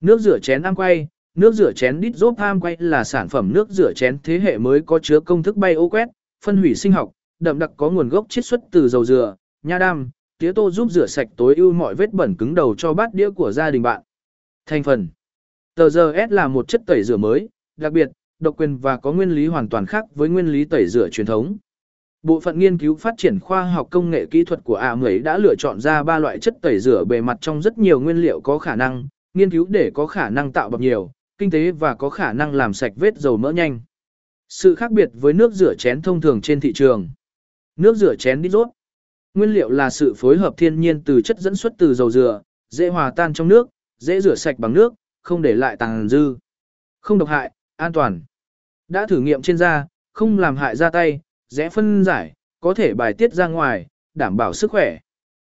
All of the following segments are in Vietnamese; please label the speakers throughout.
Speaker 1: Nước rửa chén am quay, nước rửa chén đít dốt am quay là sản phẩm nước rửa chén thế hệ mới có chứa công thức bay ô quét, phân hủy sinh học, đậm đặc có nguồn gốc chiết xuất từ dầu dừa, nha đam, tía tô giúp rửa sạch tối ưu mọi vết bẩn cứng đầu cho bát đĩa của gia đình bạn. Thành phần Tờ giờ S là một chất tẩy rửa mới, đặc biệt, độc quyền và có nguyên lý hoàn toàn khác với nguyên lý tẩy rửa truyền thống. Bộ phận nghiên cứu phát triển khoa học công nghệ kỹ thuật của A10 đã lựa chọn ra ba loại chất tẩy rửa bề mặt trong rất nhiều nguyên liệu có khả năng, nghiên cứu để có khả năng tạo bọc nhiều, kinh tế và có khả năng làm sạch vết dầu mỡ nhanh. Sự khác biệt với nước rửa chén thông thường trên thị trường. Nước rửa chén đi rốt. Nguyên liệu là sự phối hợp thiên nhiên từ chất dẫn xuất từ dầu dừa, dễ hòa tan trong nước, dễ rửa sạch bằng nước, không để lại tàn dư. Không độc hại, an toàn. Đã thử nghiệm trên da, không làm hại da tay, dễ phân giải, có thể bài tiết ra ngoài, đảm bảo sức khỏe.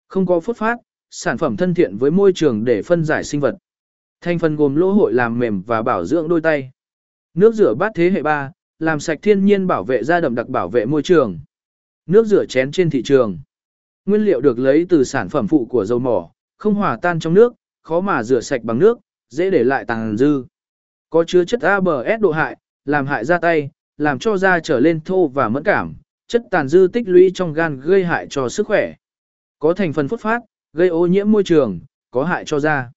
Speaker 1: Không có phốt phát, sản phẩm thân thiện với môi trường để phân giải sinh vật. Thành phần gồm lỗ hội làm mềm và bảo dưỡng đôi tay. Nước rửa bát thế hệ 3, làm sạch thiên nhiên bảo vệ da đậm đặc bảo vệ môi trường. Nước rửa chén trên thị trường. Nguyên liệu được lấy từ sản phẩm phụ của dầu mỏ, không hòa tan trong nước, khó mà rửa sạch bằng nước, dễ để lại tàn dư. Có chứa chất ABS độ hại, làm hại da tay, làm cho da trở lên thô và mẫn cảm, chất tàn dư tích lũy trong gan gây hại cho sức khỏe. Có thành phần phốt phát, gây ô nhiễm môi trường, có hại cho da.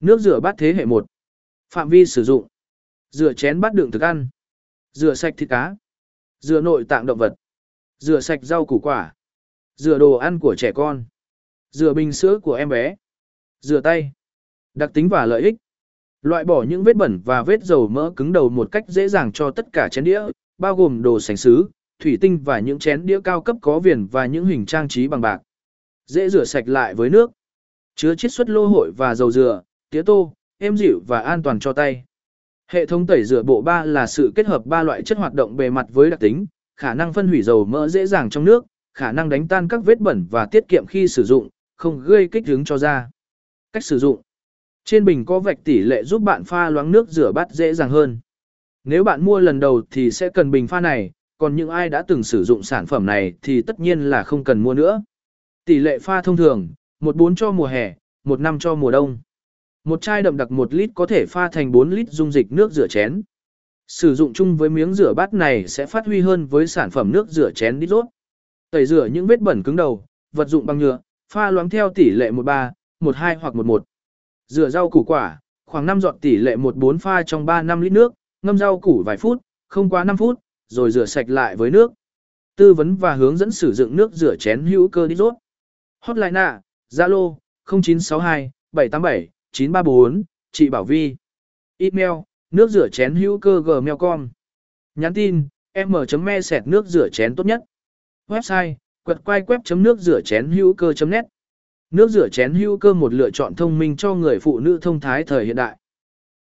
Speaker 1: Nước rửa bát thế hệ 1. Phạm vi sử dụng. Rửa chén bát đựng thức ăn. Rửa sạch thịt cá. Rửa nội tạng động vật. Rửa sạch rau củ quả. Rửa đồ ăn của trẻ con. Rửa bình sữa của em bé. Rửa tay. Đặc tính và lợi ích. Loại bỏ những vết bẩn và vết dầu mỡ cứng đầu một cách dễ dàng cho tất cả chén đĩa, bao gồm đồ sành sứ, thủy tinh và những chén đĩa cao cấp có viền và những hình trang trí bằng bạc. Dễ rửa sạch lại với nước. Chứa chiết xuất lô hội và dầu dừa, tía tô, êm dịu và an toàn cho tay. Hệ thống tẩy rửa bộ ba là sự kết hợp ba loại chất hoạt động bề mặt với đặc tính, khả năng phân hủy dầu mỡ dễ dàng trong nước, khả năng đánh tan các vết bẩn và tiết kiệm khi sử dụng, không gây kích ứng cho da. Cách sử dụng trên bình có vạch tỷ lệ giúp bạn pha loãng nước rửa bát dễ dàng hơn. Nếu bạn mua lần đầu thì sẽ cần bình pha này, còn những ai đã từng sử dụng sản phẩm này thì tất nhiên là không cần mua nữa. Tỷ lệ pha thông thường, một bốn cho mùa hè, một năm cho mùa đông. Một chai đậm đặc 1 lít có thể pha thành 4 lít dung dịch nước rửa chén. Sử dụng chung với miếng rửa bát này sẽ phát huy hơn với sản phẩm nước rửa chén đít rốt. Tẩy rửa những vết bẩn cứng đầu, vật dụng bằng nhựa, pha loãng theo tỷ lệ 13, 12 hoặc 11. Rửa rau củ quả, khoảng 5 giọt tỷ lệ 14 pha trong 3-5 lít nước, ngâm rau củ vài phút, không quá 5 phút, rồi rửa sạch lại với nước. Tư vấn và hướng dẫn sử dụng nước rửa chén hữu cơ đi rốt. Hotline nạ, Zalo 0962 787 934, chị Bảo Vi. Email, nước rửa chén hữu cơ gmail.com. Nhắn tin, m.me sẹt nước rửa chén tốt nhất. Website, quẹt quay web nước rửa chén hữu cơ.net. Nước rửa chén hữu cơ một lựa chọn thông minh cho người phụ nữ thông thái thời hiện đại.